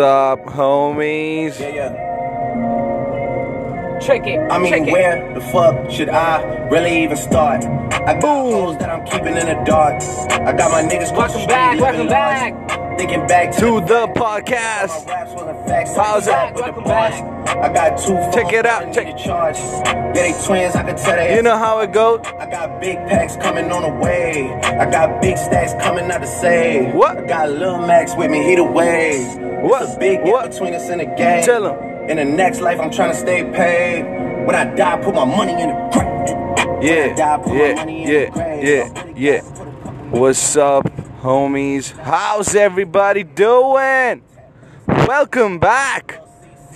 up, homies? Yeah, yeah. Check it. I mean, check it. where the fuck should I really even start? I got hoes that I'm keeping in the dark. I got my niggas cross the Welcome back, welcome large. back. Thinking back to, To the my podcast. raps full of facts. How's it? With the Welcome back. I got two Check it out, check- in the charge. Yeah, they twins. I can tell they. You know how it goes? I got big packs coming on the way. I got big stacks coming out to save. What? I got Lil Max with me, he the wave. What? It's a big gap What? between us in the game. Tell 'em. In the next life, I'm trying to stay paid. When I die, put my money in the grave. Yeah, When I die, put my yeah, money in yeah, yeah, yeah. What's up, homies? How's everybody doing? Welcome back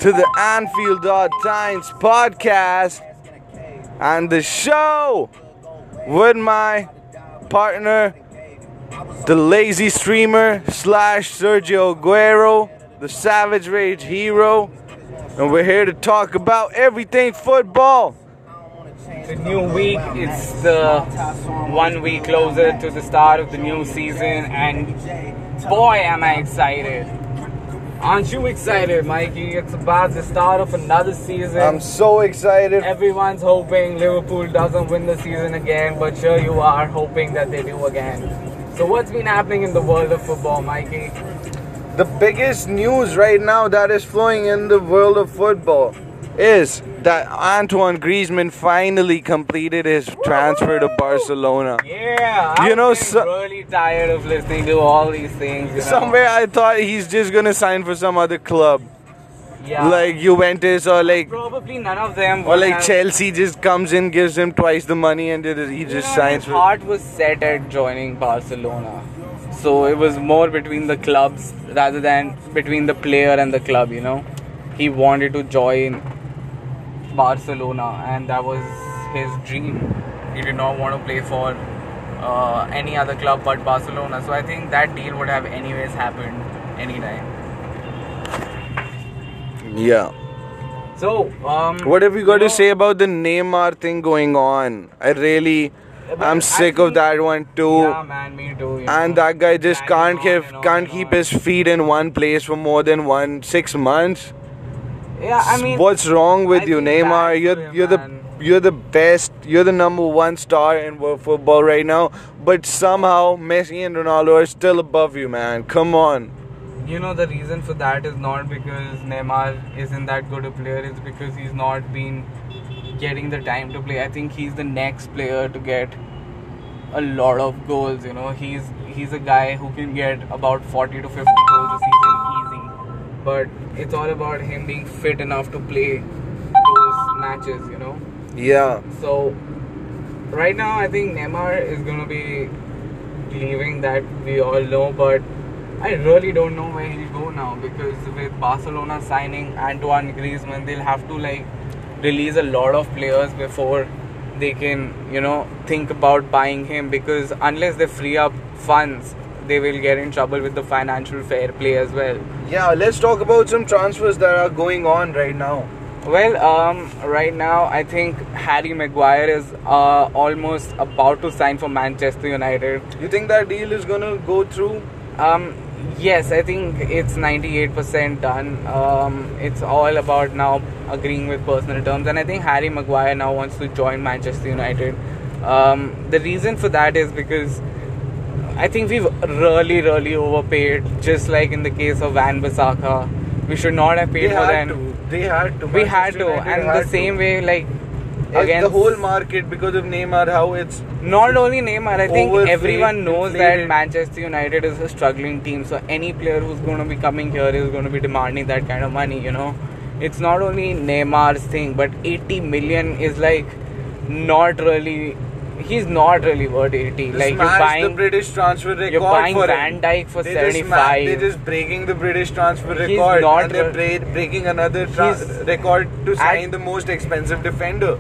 to the Anfield Times podcast and the show with my partner, the lazy streamer slash Sergio Aguero, the Savage Rage hero, and we're here to talk about everything football. The new week is the one week closer to the start of the new season, and boy, am I excited! Aren't you excited, Mikey? It's about the start of another season. I'm so excited. Everyone's hoping Liverpool doesn't win the season again, but sure you are hoping that they do again. So, what's been happening in the world of football, Mikey? The biggest news right now that is flowing in the world of football is that Antoine Griezmann finally completed his transfer to Barcelona. Yeah, You I'm know, so- really tired of listening to all these things. You know? Somewhere I thought he's just gonna sign for some other club, yeah. like Juventus or like probably none of them. or like Chelsea. Just comes in, gives him twice the money, and he just know, signs his heart was set at joining Barcelona, so it was more between the clubs rather than between the player and the club. You know, he wanted to join Barcelona, and that was his dream. He did not want to play for uh, any other club but Barcelona. So I think that deal would have anyways happened anytime. Yeah. So um, What have you got know, to say about the Neymar thing going on? I really, I'm sick of that one too. Yeah, man, me too. and know. that guy just can't keep can't keep on. his feet in one place for more than one six months. Yeah, I mean, What's wrong with I you, Neymar? You're him, you're the you're the best. You're the number one star in world football right now. But somehow Messi and Ronaldo are still above you, man. Come on. You know the reason for that is not because Neymar isn't that good a player. It's because he's not been getting the time to play. I think he's the next player to get a lot of goals. You know, he's he's a guy who can get about 40 to 50 goals a season easy. But it's all about him being fit enough to play those matches. You know. Yeah. So right now, I think Neymar is gonna be leaving. That we all know, but I really don't know where he'll go now because with Barcelona signing Antoine Griezmann, they'll have to like release a lot of players before they can, you know, think about buying him because unless they free up funds, they will get in trouble with the financial fair play as well. Yeah. Let's talk about some transfers that are going on right now. Well, um, right now I think Harry Maguire is uh, almost about to sign for Manchester United. You think that deal is gonna go through? Um, yes, I think it's 98% done. Um, it's all about now agreeing with personal terms, and I think Harry Maguire now wants to join Manchester United. Um, the reason for that is because I think we've really, really overpaid, just like in the case of Wan-Bissaka. We should not have paid They more had than to. They had to. we had to, United and had the same to. way, like It's again, the whole market because of Neymar, how it's Not only Neymar, I think everyone knows inflated. that Manchester United is a struggling team. So any player who's going to be coming here is going to be demanding that kind of money. You know, it's not only Neymar's thing, but 80 million is like not really. He's not really worth 80. They like you're buying. the British transfer record you're buying for Van. Dijk for They just 75. sma- They're just breaking the British transfer He's record, not and they're breaking another tra- record to sign the most expensive defender.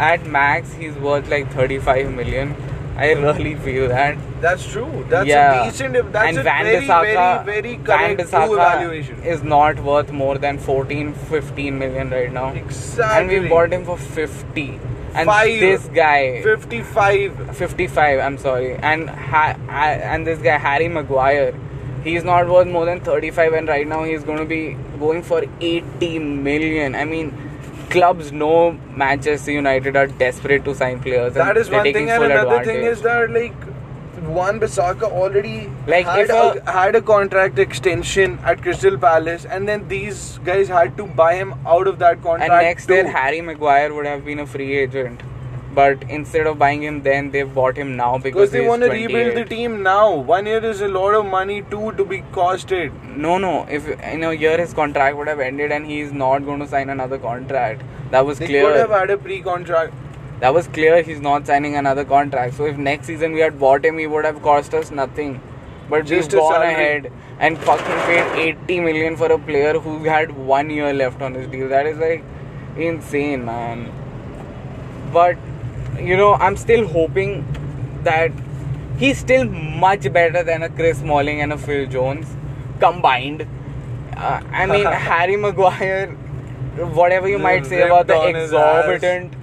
At max, he's worth like 35 million. I really feel that. That's true. That's yeah. a decent. That's and a Van very, Bissaka, very, very correct evaluation. is not worth more than 14, 15 million right now. Exactly. And we bought him for 50. And Five. this guy, 55. 55, I'm sorry. And ha- and this guy, Harry Maguire, He's not worth more than 35, and right now he's going to be going for 80 million. I mean, clubs know Manchester United are desperate to sign players. That is one thing, and another thing is that like Wan-Bissaka already Like, had, a, a- had a contract extension at Crystal Palace, and then these guys had to buy him out of that contract. And next too. year, Harry Maguire would have been a free agent. But instead of buying him then, they've bought him now because they want to rebuild the team now. One year is a lot of money too to be costed. No, no. If in a year his contract would have ended and he is not going to sign another contract, that was They clear. could have had a pre-contract. That was clear. He's not signing another contract. So if next season we had bought him, he would have cost us nothing. But Just we've gone ahead and fucking paid 80 million for a player who had one year left on his deal. That is like insane, man. But you know, I'm still hoping that he's still much better than a Chris Smalling and a Phil Jones combined. Uh, I mean, Harry Maguire, whatever you might say about the exorbitant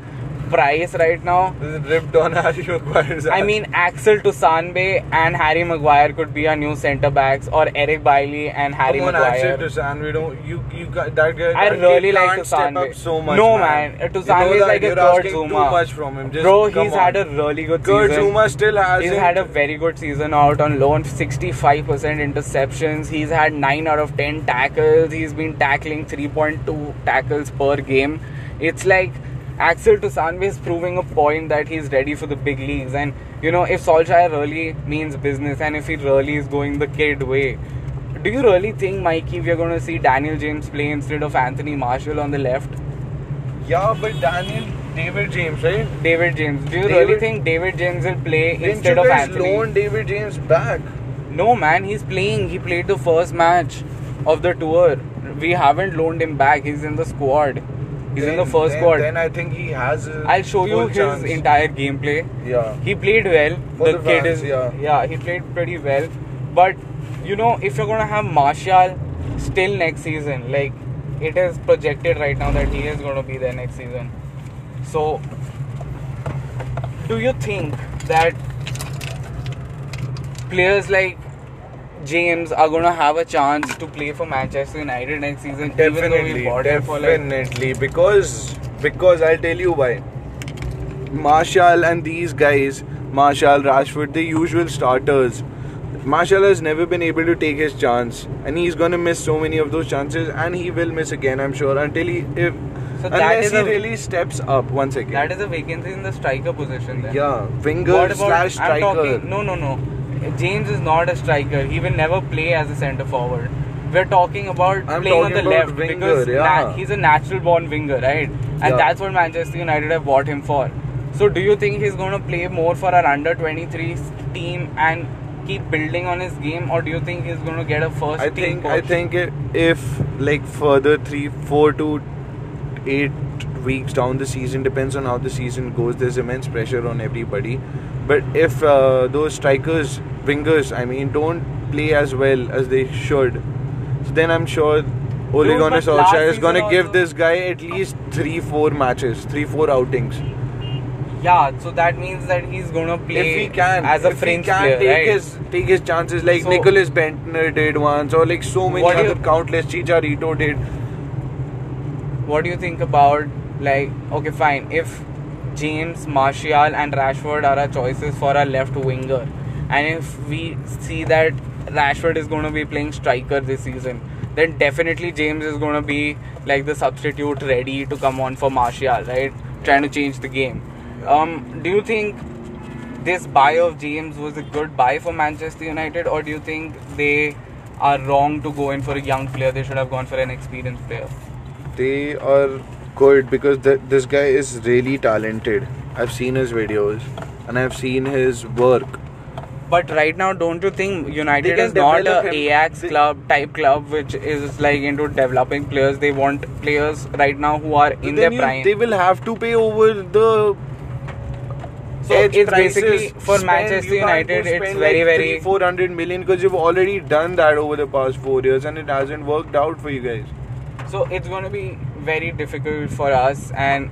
price right now. This is Ripped on Harry Maguire's I mean, Axel Tuanzebe and Harry Maguire could be our new centre backs, or Eric Bailly and Harry Come on, Maguire. Axel Tusan, we don't. You, you got that guy. I really like Tuanzebe. so much. no man. man, Tuanzebe is like a you're Kurt asking Zouma. Too much from him. Just Bro, he's on. had a really good Kurt season. Zouma still has. He's had a very good season out on loan, 65% interceptions. He's had 9 out of 10 tackles. He's been tackling 3.2 tackles per game. It's like Axel Tuanzebe is proving a point that he's ready for the big leagues. And you know, if Solskjaer really means business and if he really is going the kid way, do you really think, Mikey, we are going to see Daniel James play instead of Anthony Martial on the left? Yeah, but Daniel, David James, right? David James. Do you David- really think David James will play instead of Anthony? loan David James back? No, man, he's playing. He played the first match of the tour. We haven't loaned him back. He's in the squad. He's in the first then, squad. Then I think he has. A I'll show you his chance. entire gameplay. Yeah. He played well. For the the kid fans, is yeah. he played pretty well. But you know, if you're gonna have Martial still next season, like it is projected right now that he is gonna be there next season. So, do you think that players like James are gonna have a chance to play for Manchester United next season, even though we Definitely, for like definitely. Because because I'll tell you why. Martial and these guys, Martial, Rashford, the usual starters. Martial has never been able to take his chance, and he's gonna miss so many of those chances, and he will miss again, I'm sure, until he if So unless he a- really steps up once again. that is a vacancy in the striker position. Then. yeah, winger slash I'm striker. talking no no no. James is not a striker. He will never play as a centre forward. We're talking about I'm playing on the left winger, because yeah. he's a natural born winger, right? And Yeah. that's what Manchester United have bought him for. So do you think he's going to play more for our under 23 team and keep building on his game or do you think he's going to get a first I team think I think if like further three, four to eight weeks down the season depends on how the season goes. There's immense pressure on everybody, but if uh, those strikers, wingers, I mean, don't play as well as they should, so then I'm sure Ole Gunnar Solskjaer is gonna give this guy at least three, four matches, three, four outings. Yeah, so that means that he's going to play if he can, as a if fringe he can player, take right? his take his chances like So- Nicklas Bendtner did once, or like so many other you- countless Chicharito did. what do you think about like okay fine. If James, Martial and Rashford are our choices for our left winger and if we see that Rashford is going to be playing striker this season then definitely James is going to be like the substitute ready to come on for Martial right? Trying to change the game. Um, do you think this buy of James was a good buy for Manchester United or do you think they are wrong to go in for a young player? They should have gone for an experienced player. They are good because th- this guy is really talented. I've seen his videos and I've seen his work. But right now, don't you think United is not a develop him. Ajax They- club type club which is like into developing players? They want players right now who are in their you- prime. They will have to pay over the. So edge it's prices. basically for Spend- Manchester you can't United, it's spend very like very four hundred million because you've already done that over the past four years and it hasn't worked out for you guys. so it's going to be very difficult for us and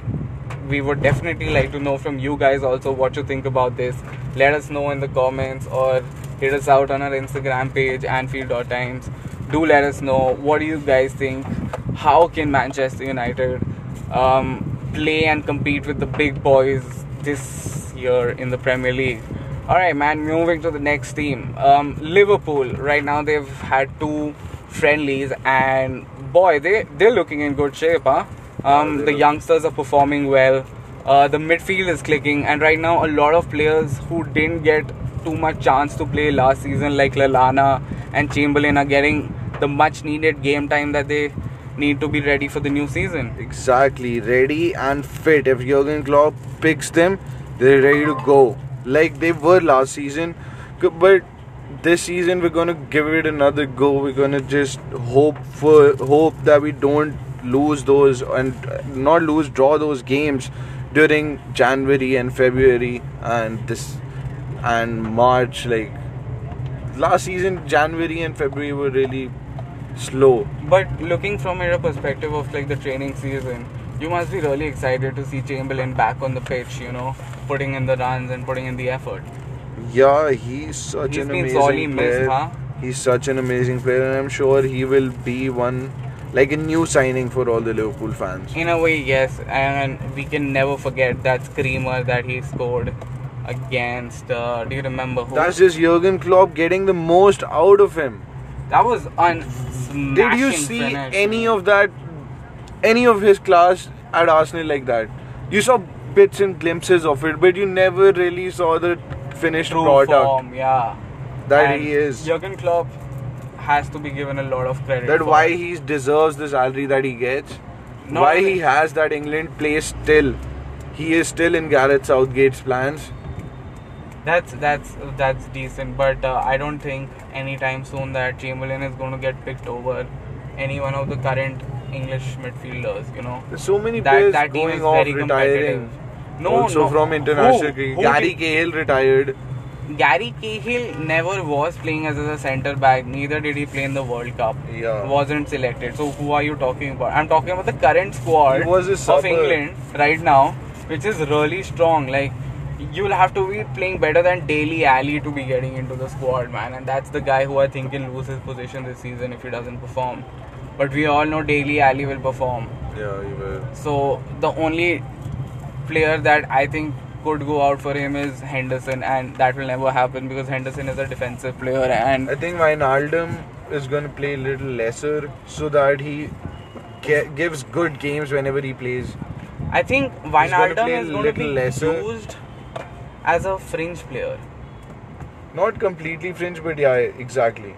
we would definitely like to know from you guys also what you think about this let us know in the comments or hit us out on our Instagram page, Anfield.times. Do let us know what do you guys think. How can Manchester United um, play and compete with the big boys this year in the Premier League? All right, man. Moving to the next team, um, Liverpool. Right now they've had two friendlies, and boy, they they're looking in good shape, huh? Um, they the youngsters are performing well. Uh, the midfield is clicking, and right now a lot of players who didn't get too much chance to play last season, like Lallana and Chamberlain, are getting the much needed game time that they need to be ready for the new season. Exactly, ready and fit. If Jurgen Klopp picks them, they're ready to go. Like they were last season. But this season we're gonna give it another go. We're gonna just hope for hope that we don't lose those and uh, not lose draw those games during January and February and this and March. Like last season, January and February were really slow. But looking from a perspective of like the training season, you must be really excited to see Chamberlain back on the pitch. You know, putting in the runs and putting in the effort. Yeah, he's such He's an amazing missed, player. huh? He's such an amazing player, and I'm sure he will be one like a new signing for all the Liverpool fans. In a way, yes, and we can never forget that screamer that he scored against. Uh, do you remember who? That's just Jurgen Klopp getting the most out of him. that was un. Did you see any of that, any of his class at Arsenal like that? You saw bits and glimpses of it, but you never really saw the finished true product form? Yeah, that And he is. Jurgen Klopp has to be given a lot of credit. That why it. he deserves the salary that he gets. Not why he has that England place still. He is still in Gareth Southgate's plans. That's that's that's decent, but uh, I don't think anytime soon that Chamberlain is going to get picked over any one of the current English midfielders. You know, There's so many that players that team going is off very retiring. No, also no. from international cricket. Gary did- Cahill retired. Gary Cahill never was playing as a centre back. Neither did he play in the World Cup. Yeah. Wasn't selected. So who are you talking about? I'm talking about the current squad of England right now, which is really strong. Like you'll have to be playing better than Dele Alli to be getting into the squad, man. And that's the guy who I think will lose his position this season if he doesn't perform. But we all know Dele Alli will perform. Yeah, he will. So the only player that I think could go out for him is Henderson, and that will never happen because Henderson is a defensive player. And I think Wijnaldum is going to play a little lesser so that he ge- gives good games whenever he plays. I think Wijnaldum is going to be little lesser. used as a fringe player. Not completely fringe, but yeah, exactly.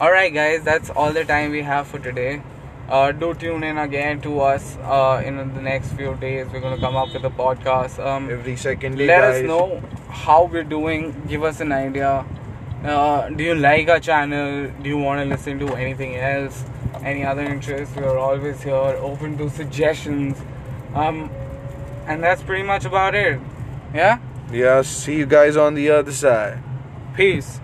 Alright, guys, that's all the time we have for today. Uh, do tune in again to us uh, in the next few days. We're going to come up with a podcast. Um, Every second let guys. us know how we're doing. Give us an idea. Uh, do you like our channel? Do you want to listen to anything else? Any other interests? We are always here open to suggestions. Um and that's pretty much about it. Yeah? Yeah, see you guys on the other side. peace